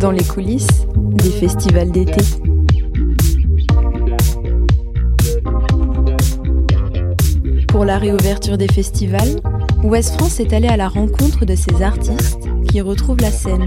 dans les coulisses des festivals d'été. Pour la réouverture des festivals, Ouest France est allé à la rencontre de ces artistes qui retrouvent la scène.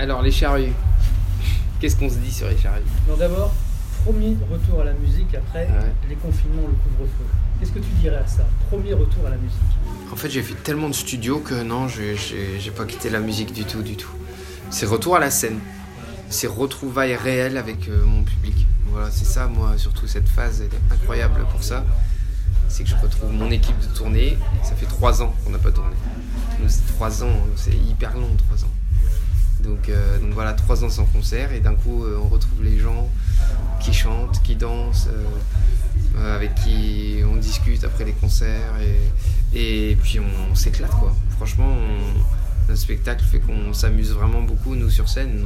Alors, les charrues. Qu'est-ce qu'on se dit sur les charrues? Non, d'abord, premier retour à la musique après Ouais. les confinements, le couvre-feu. Qu'est-ce que tu dirais à ça? Premier retour à la musique. En fait, j'ai fait tellement de studios que non, je- j'ai pas quitté la musique du tout, du tout. C'est retour à la scène. C'est retrouvailles réelles avec euh, mon public. Voilà, c'est ça, moi, surtout cette phase, elle est incroyable pour ça. C'est que je retrouve mon équipe de tournée. Ça fait trois ans qu'on n'a pas tourné. Nous, c'est trois ans, c'est hyper long, trois ans. Donc, euh, donc voilà, trois ans sans concert et d'un coup, euh, on retrouve les gens qui chantent, qui dansent, euh, avec qui on discute après les concerts et, puis on, s'éclate quoi. Franchement, on- notre spectacle fait qu'on s'amuse vraiment beaucoup nous sur scène.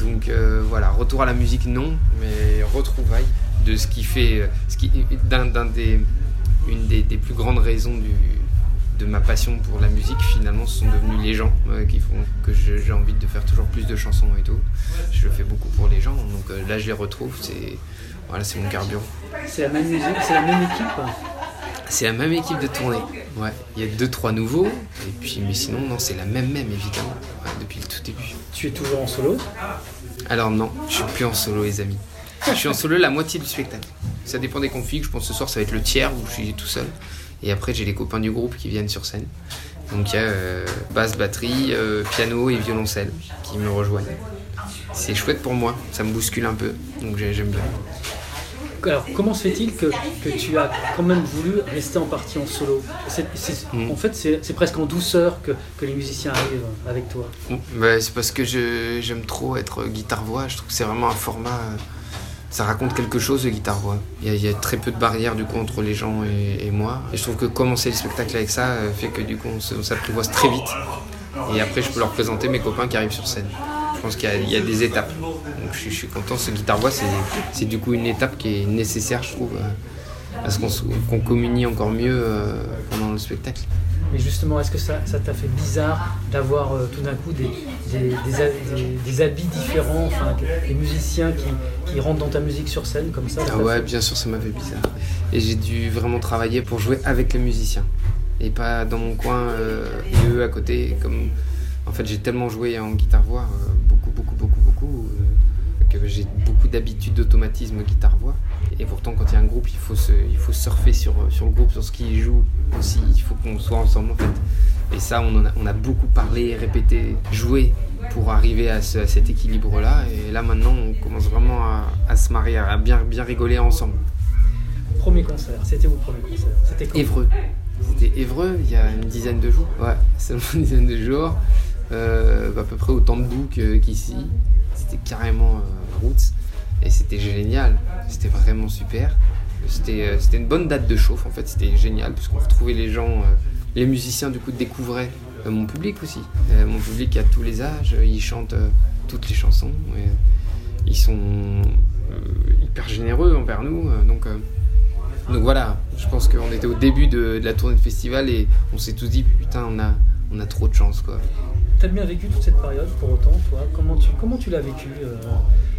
Donc, voilà, retour à la musique non, mais retrouvailles de ce qui fait, ce qui, d'un, d'un des, une des plus grandes raisons du, de ma passion pour la musique finalement ce sont devenus les gens euh, qui font que j'ai envie de faire toujours plus de chansons et tout. Je le fais beaucoup pour les gens, donc euh, là je les retrouve, c'est voilà, c'est mon carburant. C'est la même musique, c'est la même équipe. C'est la même équipe de tournée. Ouais, il y a deux trois nouveaux et puis mais sinon non, c'est la même même évidemment Ouais, depuis le tout début. Tu es toujours en solo? Alors non, je suis plus en solo les amis. Je suis en solo la moitié du spectacle. Ça dépend des configs, je pense que ce soir ça va être le tiers où je suis tout seul. Et après j'ai les copains du groupe qui viennent sur scène. Donc il y a euh, basse, batterie, euh, piano et violoncelle qui me rejoignent. C'est chouette pour moi, ça me bouscule un peu, donc j'ai- j'aime bien. Alors, comment se fait-il que, que tu as quand même voulu rester en partie en solo? Mm. En fait, c'est presque en douceur que, que les musiciens arrivent avec toi. Bah, c'est parce que j'aime trop être guitare-voix. Je trouve que c'est vraiment un format. euh, Ça raconte quelque chose, le guitare-voix. Il y, a- il y a très peu de barrières du coup entre les gens et, moi. Je trouve que commencer le spectacle avec ça euh, fait que du coup on se- on s'apprivoise très vite. Et après, je peux leur présenter mes copains qui arrivent sur scène. Je pense qu'il y, a- des étapes. Je, suis- content. Ce guitare-voix, c'est du coup une étape qui est nécessaire, je trouve, euh, à ce qu'on communie encore mieux euh, pendant le spectacle. Mais justement, est-ce que ça t'a fait bizarre d'avoir euh, tout d'un coup des, des, des ha- des- des habits différents, enfin, des musiciens qui, qui rentrent dans ta musique sur scène comme ça Ah ouais, bien sûr, ça m'a fait bizarre. Et j'ai dû vraiment travailler pour jouer avec les musiciens. Et pas dans mon coin euh, et eux à côté. Comme... En fait, j'ai tellement joué en guitare-voix, euh, beaucoup, beaucoup, beaucoup, beaucoup, euh, que j'ai beaucoup d'habitude d'automatisme guitare-voix. Et pourtant, quand il y a un groupe, il faut, se, il faut surfer sur, sur le groupe, sur ce qu'il joue aussi. Il faut qu'on soit ensemble en fait. Et ça, on, en a, on a beaucoup parlé, répété, joué pour arriver à, ce- à cet équilibre-là. Et là, maintenant, on commence vraiment à, à se marier, à bien, bien rigoler ensemble. Premier concert, c'était où le premier concert C'était quand? Évreux. C'était Évreux il y a une dizaine de jours. Ouais, seulement une dizaine de jours. Euh, à peu près autant de boucs euh, qu'ici. C'était carrément euh, roots. Et c'était génial. C'était vraiment super. C'était euh, c'était une bonne date de chauffe en fait. C'était génial parce qu'on retrouvait les gens. euh, les musiciens du coup découvraient euh, mon public aussi. Mon public à tous les âges. Ils chantent toutes les chansons. Ils sont hyper généreux envers nous. donc. donc voilà, je pense qu'on était au début de, de la tournée de festival et on s'est tous dit putain on a, on a trop de chance quoi. T'as bien vécu toute cette période pour autant, toi Comment tu, comment tu l'as vécu euh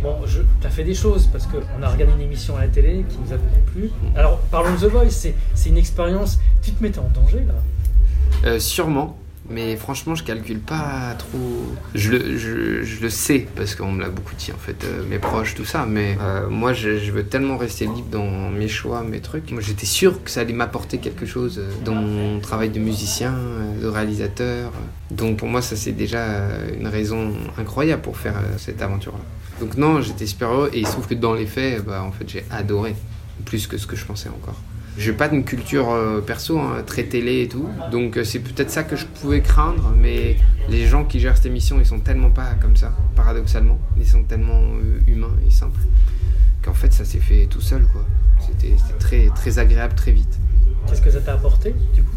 Bon, je, t'as fait des choses parce qu'on a regardé une émission à la télé qui nous a plu. Alors, parlons de The Voice, c'est, c'est une expérience. Tu te mettais en danger là? Euh, sûrement, Mais franchement, je calcule pas trop. Je le, je, le sais parce qu'on me l'a beaucoup dit en fait, euh, mes proches, tout ça. Mais euh, moi, je, je, veux tellement rester libre dans mes choix, mes trucs. Moi, j'étais sûr que ça allait m'apporter quelque chose euh, dans mon travail de musicien, de réalisateur. Donc pour moi, ça c'est déjà une raison incroyable pour faire cette aventure-là. Donc non, j'étais super heureux et il se trouve que dans les faits, bah, en fait, j'ai adoré plus que ce que je pensais encore. J'ai pas une culture euh, perso, hein, très télé et tout. Donc euh, c'est peut-être ça que je pouvais craindre, mais les gens qui gèrent cette émission, ils sont tellement pas comme ça, paradoxalement. Ils sont tellement euh, humains et simples qu'en fait ça s'est fait tout seul quoi. C'était très, très agréable très vite. Qu'est-ce que ça t'a apporté du coup?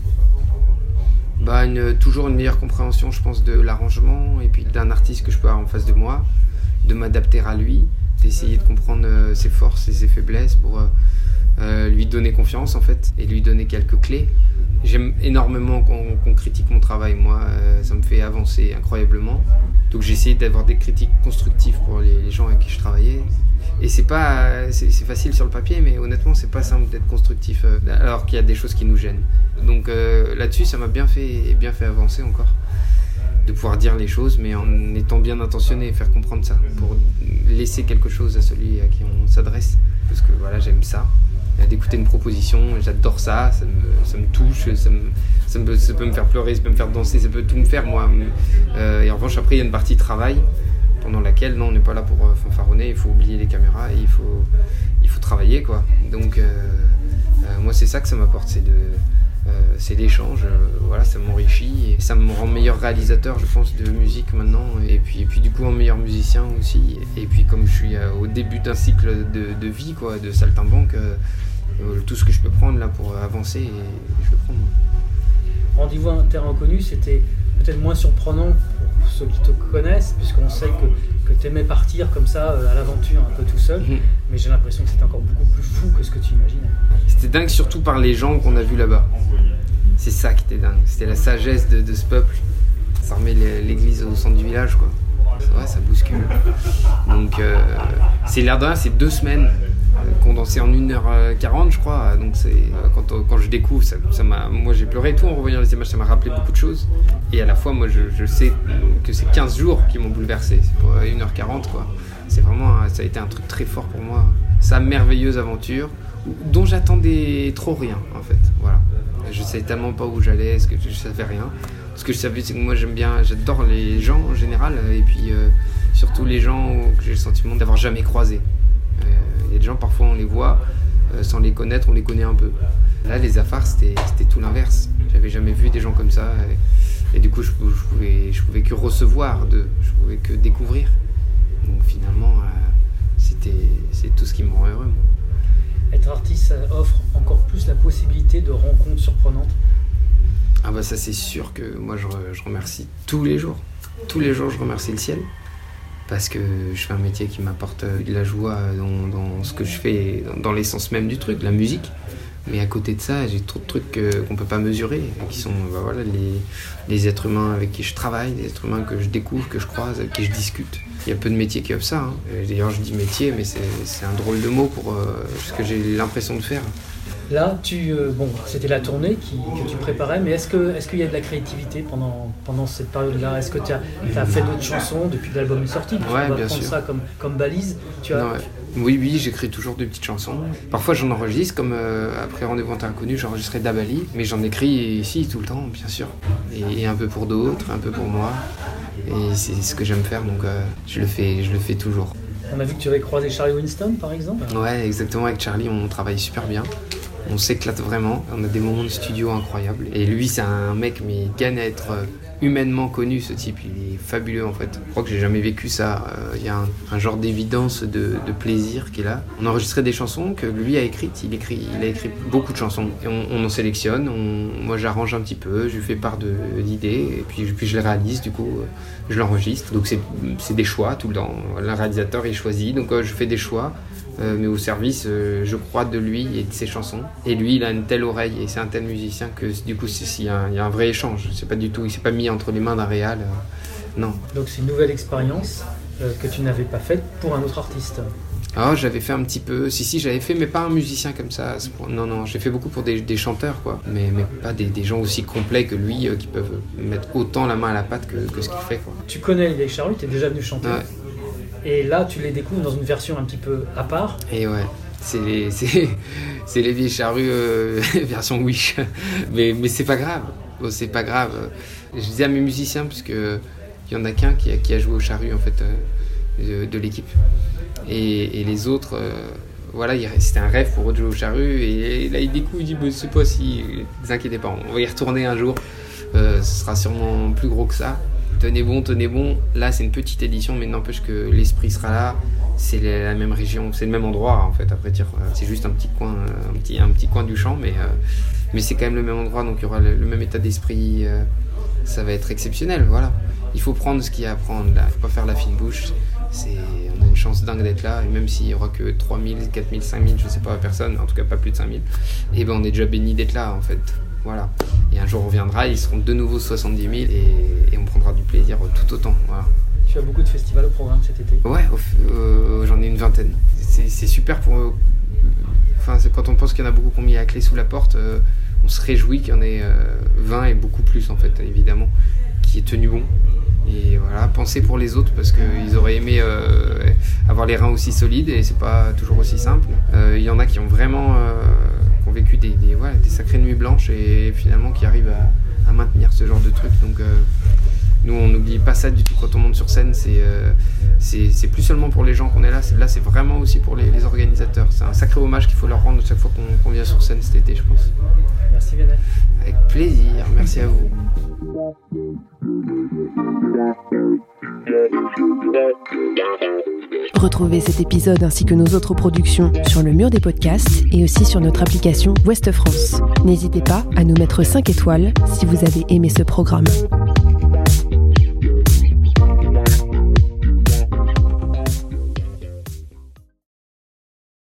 Bah, une, toujours une meilleure compréhension, je pense, de l'arrangement et puis d'un artiste que je peux avoir en face de moi, de m'adapter à lui, d'essayer de comprendre ses forces et ses faiblesses pour euh, lui donner confiance en fait et lui donner quelques clés. J'aime énormément qu'on critique mon travail, moi, euh, ça me fait avancer incroyablement. Donc j'ai essayé d'avoir des critiques constructives pour les, gens avec qui je travaillais. Et c'est pas, c'est facile sur le papier, mais honnêtement, c'est pas simple d'être constructif euh, alors qu'il y a des choses qui nous gênent. Donc là-dessus, ça m'a bien fait, bien fait avancer encore de pouvoir dire les choses, mais en étant bien intentionné et faire comprendre ça, pour laisser quelque chose à celui à qui on s'adresse. Parce que voilà, j'aime ça d'écouter une proposition. J'adore ça, ça me, touche, ça, me, ça, peut me faire pleurer, ça peut me faire danser, ça peut tout me faire moi. Euh, et en revanche, après, il y a une partie travail pendant laquelle, non, on n'est pas là pour euh, fanfaronner, il faut oublier les caméras il faut, il faut travailler. quoi. Donc, euh, moi, c'est ça que ça m'apporte, c'est de. C'est l'échange, voilà, ça m'enrichit et ça me rend meilleur réalisateur, je pense, de musique maintenant, et puis, et puis du coup un meilleur musicien aussi. Et puis comme je suis au début d'un cycle de, vie, quoi, de saltimbanque, euh, tout ce que je peux prendre là pour avancer, je le prends. Rendez-vous à terrain inconnu, c'était peut-être moins surprenant pour ceux qui te connaissent, puisqu'on sait que, que tu aimais partir comme ça euh, à l'aventure un peu tout seul, mhm. mais j'ai l'impression que c'était encore beaucoup plus fou que ce que tu imaginais. C'était dingue surtout par les gens qu'on a vus là-bas. C'est ça qui était dingue, c'était la sagesse de, ce peuple. Ça remet l'église au centre du village, quoi. Ouais, ça bouscule. Donc, euh, c'est l'air d'un, c'est deux semaines condensé en 1h40 je crois. Donc c'est euh, quand, je découvre, ça, ça moi j'ai pleuré et tout en revoyant les images, ça m'a rappelé beaucoup de choses. Et à la fois, moi je, je sais que c'est 15 jours qui m'ont bouleversé. Pour 1h40 quoi. C'est vraiment, ça a été un truc très fort pour moi. Sa merveilleuse aventure dont j'attendais trop rien en fait. Voilà. Je savais tellement pas où j'allais, ce que je savais rien. Ce que je savais, c'est que moi j'aime bien, j'adore les gens en général, et puis euh, surtout les gens que j'ai le sentiment d'avoir jamais croisé. A des gens, parfois, on les voit, euh, sans les connaître, on les connaît un peu. Là, les affaires, c'était tout l'inverse. J'avais jamais vu des gens comme ça. Et, du coup, je, je, pouvais, je pouvais que recevoir, de, je pouvais que découvrir. Donc finalement, euh, c'était c'est tout ce qui me rend heureux. Être artiste, ça offre encore plus la possibilité de rencontres surprenantes Ah bah ça c'est sûr que moi je, je remercie tous les jours. Tous les jours je remercie le ciel parce que je fais un métier qui m'apporte de la joie dans, ce que je fais, dans, l'essence même du truc, la musique. Mais à côté de ça, j'ai trop de trucs qu'on ne peut pas mesurer, qui sont bah voilà, les, les, êtres humains avec qui je travaille, les êtres humains que je découvre, que je croise, avec qui je discute. Il y a peu de métiers qui offrent ça. Hein. D'ailleurs, je dis métier, mais c'est un drôle de mot pour euh, ce que j'ai l'impression de faire. Là, tu, euh, bon, c'était la tournée qui, que tu préparais, mais est-ce qu'il est qu'il y a de la créativité pendant, pendant cette période-là? Est-ce que tu as, as, fait d'autres chansons depuis que l'album est sorti? Ouais, On va bien prendre ça comme, comme balise. Tu as... Oui, oui, j'écris toujours des petites chansons. Parfois, j'en enregistre, comme euh, après Rendez-vous Inconnu, j'enregistrais Dabali, mais j'en écris ici tout le temps, bien sûr. Et, un peu pour d'autres, un peu pour moi. Et c'est ce que j'aime faire, donc euh, je, le fais, je le fais toujours. On a vu que tu avais croisé Charlie Winston, par exemple Ouais, exactement. Avec Charlie, on travaille super bien on s'éclate vraiment, on a des moments de studio incroyables. Et lui, c'est un mec, mais il gagne à être euh, humainement connu, ce type. Il est fabuleux en fait. Je crois que j'ai jamais vécu ça. Euh, il y a un, genre d'évidence, de, plaisir qui est là. On enregistrait des chansons que lui a écrites. Il, écrit, a écrit beaucoup de chansons. On, en sélectionne. moi, j'arrange un petit peu. Je lui fais part d'idées. Et puis, puis je les réalise. Du coup, euh, je l'enregistre. Donc, c'est des choix tout le temps. Le réalisateur, il choisit. Donc, je fais des choix. Euh, mais au service, euh, je crois, de lui et de ses chansons. Et lui, il a une telle oreille et c'est un tel musicien que du coup, il y, a un vrai échange. C'est pas du tout, il s'est pas mis entre les mains d'un réal. Euh, non. Donc c'est une nouvelle expérience que tu n'avais pas faite pour un autre artiste. Ah, j'avais fait un petit peu. Si, si, j'avais fait, mais pas un musicien comme ça. Non, non, j'ai fait beaucoup pour des, chanteurs, quoi. Mais, mais pas des, gens aussi complets que lui, euh, qui peuvent mettre autant la main à la pâte que, ce qu'il fait, quoi. Tu connais les Charrues, tu es déjà venu chanter. Et là, tu les découvres dans une version un petit peu à part. Et ouais. C'est les, c'est, les vieilles charrues euh, version Wish. mais, mais c'est pas grave. Oh, c'est pas grave. Je disais à mes musiciens, parce que il y en a qu'un qui a, joué aux charrues en fait, euh, de, l'équipe. Et, les autres, euh, voilà, c'était un rêve pour eux de jouer aux charrues. Et, là, il découvre, il dit bah, c'est pas si. Ne vous inquiétez pas, on va y retourner un jour. ce sera sûrement plus gros que ça tenez bon, tenez bon. Là, c'est une petite édition, mais n'empêche que l'esprit sera là. C'est la même région, c'est le même endroit en fait. Après, c'est juste un petit coin, petit, un petit coin du champ, mais, euh, mais c'est quand même le même endroit, donc il y aura le, même état d'esprit. Euh, ça va être exceptionnel, voilà. Il faut prendre ce qu'il y a à prendre là. Il faut pas faire la fine bouche. On a une chance dingue d'être là, et même s'il y aura que 3000, 4000, 5000, je sais pas, personne, en tout cas pas plus de 5000, et eh ben on est déjà béni d'être là en fait. Voilà. Et un jour on viendra, ils seront de nouveau 70 000 et, on prendra du plaisir tout autant. Tu as beaucoup de festivals au programme cet été? Ouais, euh, j'en ai une vingtaine. C'est super pour. Euh, enfin, quand on pense qu'il y en a beaucoup qui ont mis la clé sous la porte, euh, on se réjouit qu'il y en ait 20 et beaucoup plus en fait, évidemment, qui est tenu bon. Et voilà, penser pour les autres parce qu'ils auraient aimé avoir les reins aussi solides et c'est pas toujours aussi simple. Il y en a qui ont vraiment ont vécu des, des, des, sacrées nuits blanches et finalement qui arrivent à, maintenir ce genre de truc. Donc euh, nous, on n'oublie pas ça du tout quand on monte sur scène. C'est euh, c'est plus seulement pour les gens qu'on est là, là c'est vraiment aussi pour les, organisateurs. C'est un sacré hommage qu'il faut leur rendre chaque fois qu'on vient sur scène cet été, je pense. Merci Vianney. Avec plaisir, merci à vous. Retrouvez cet épisode ainsi que nos autres productions sur le mur des podcasts et aussi sur notre application Ouest France. N'hésitez pas à nous mettre 5 étoiles si vous avez aimé ce programme.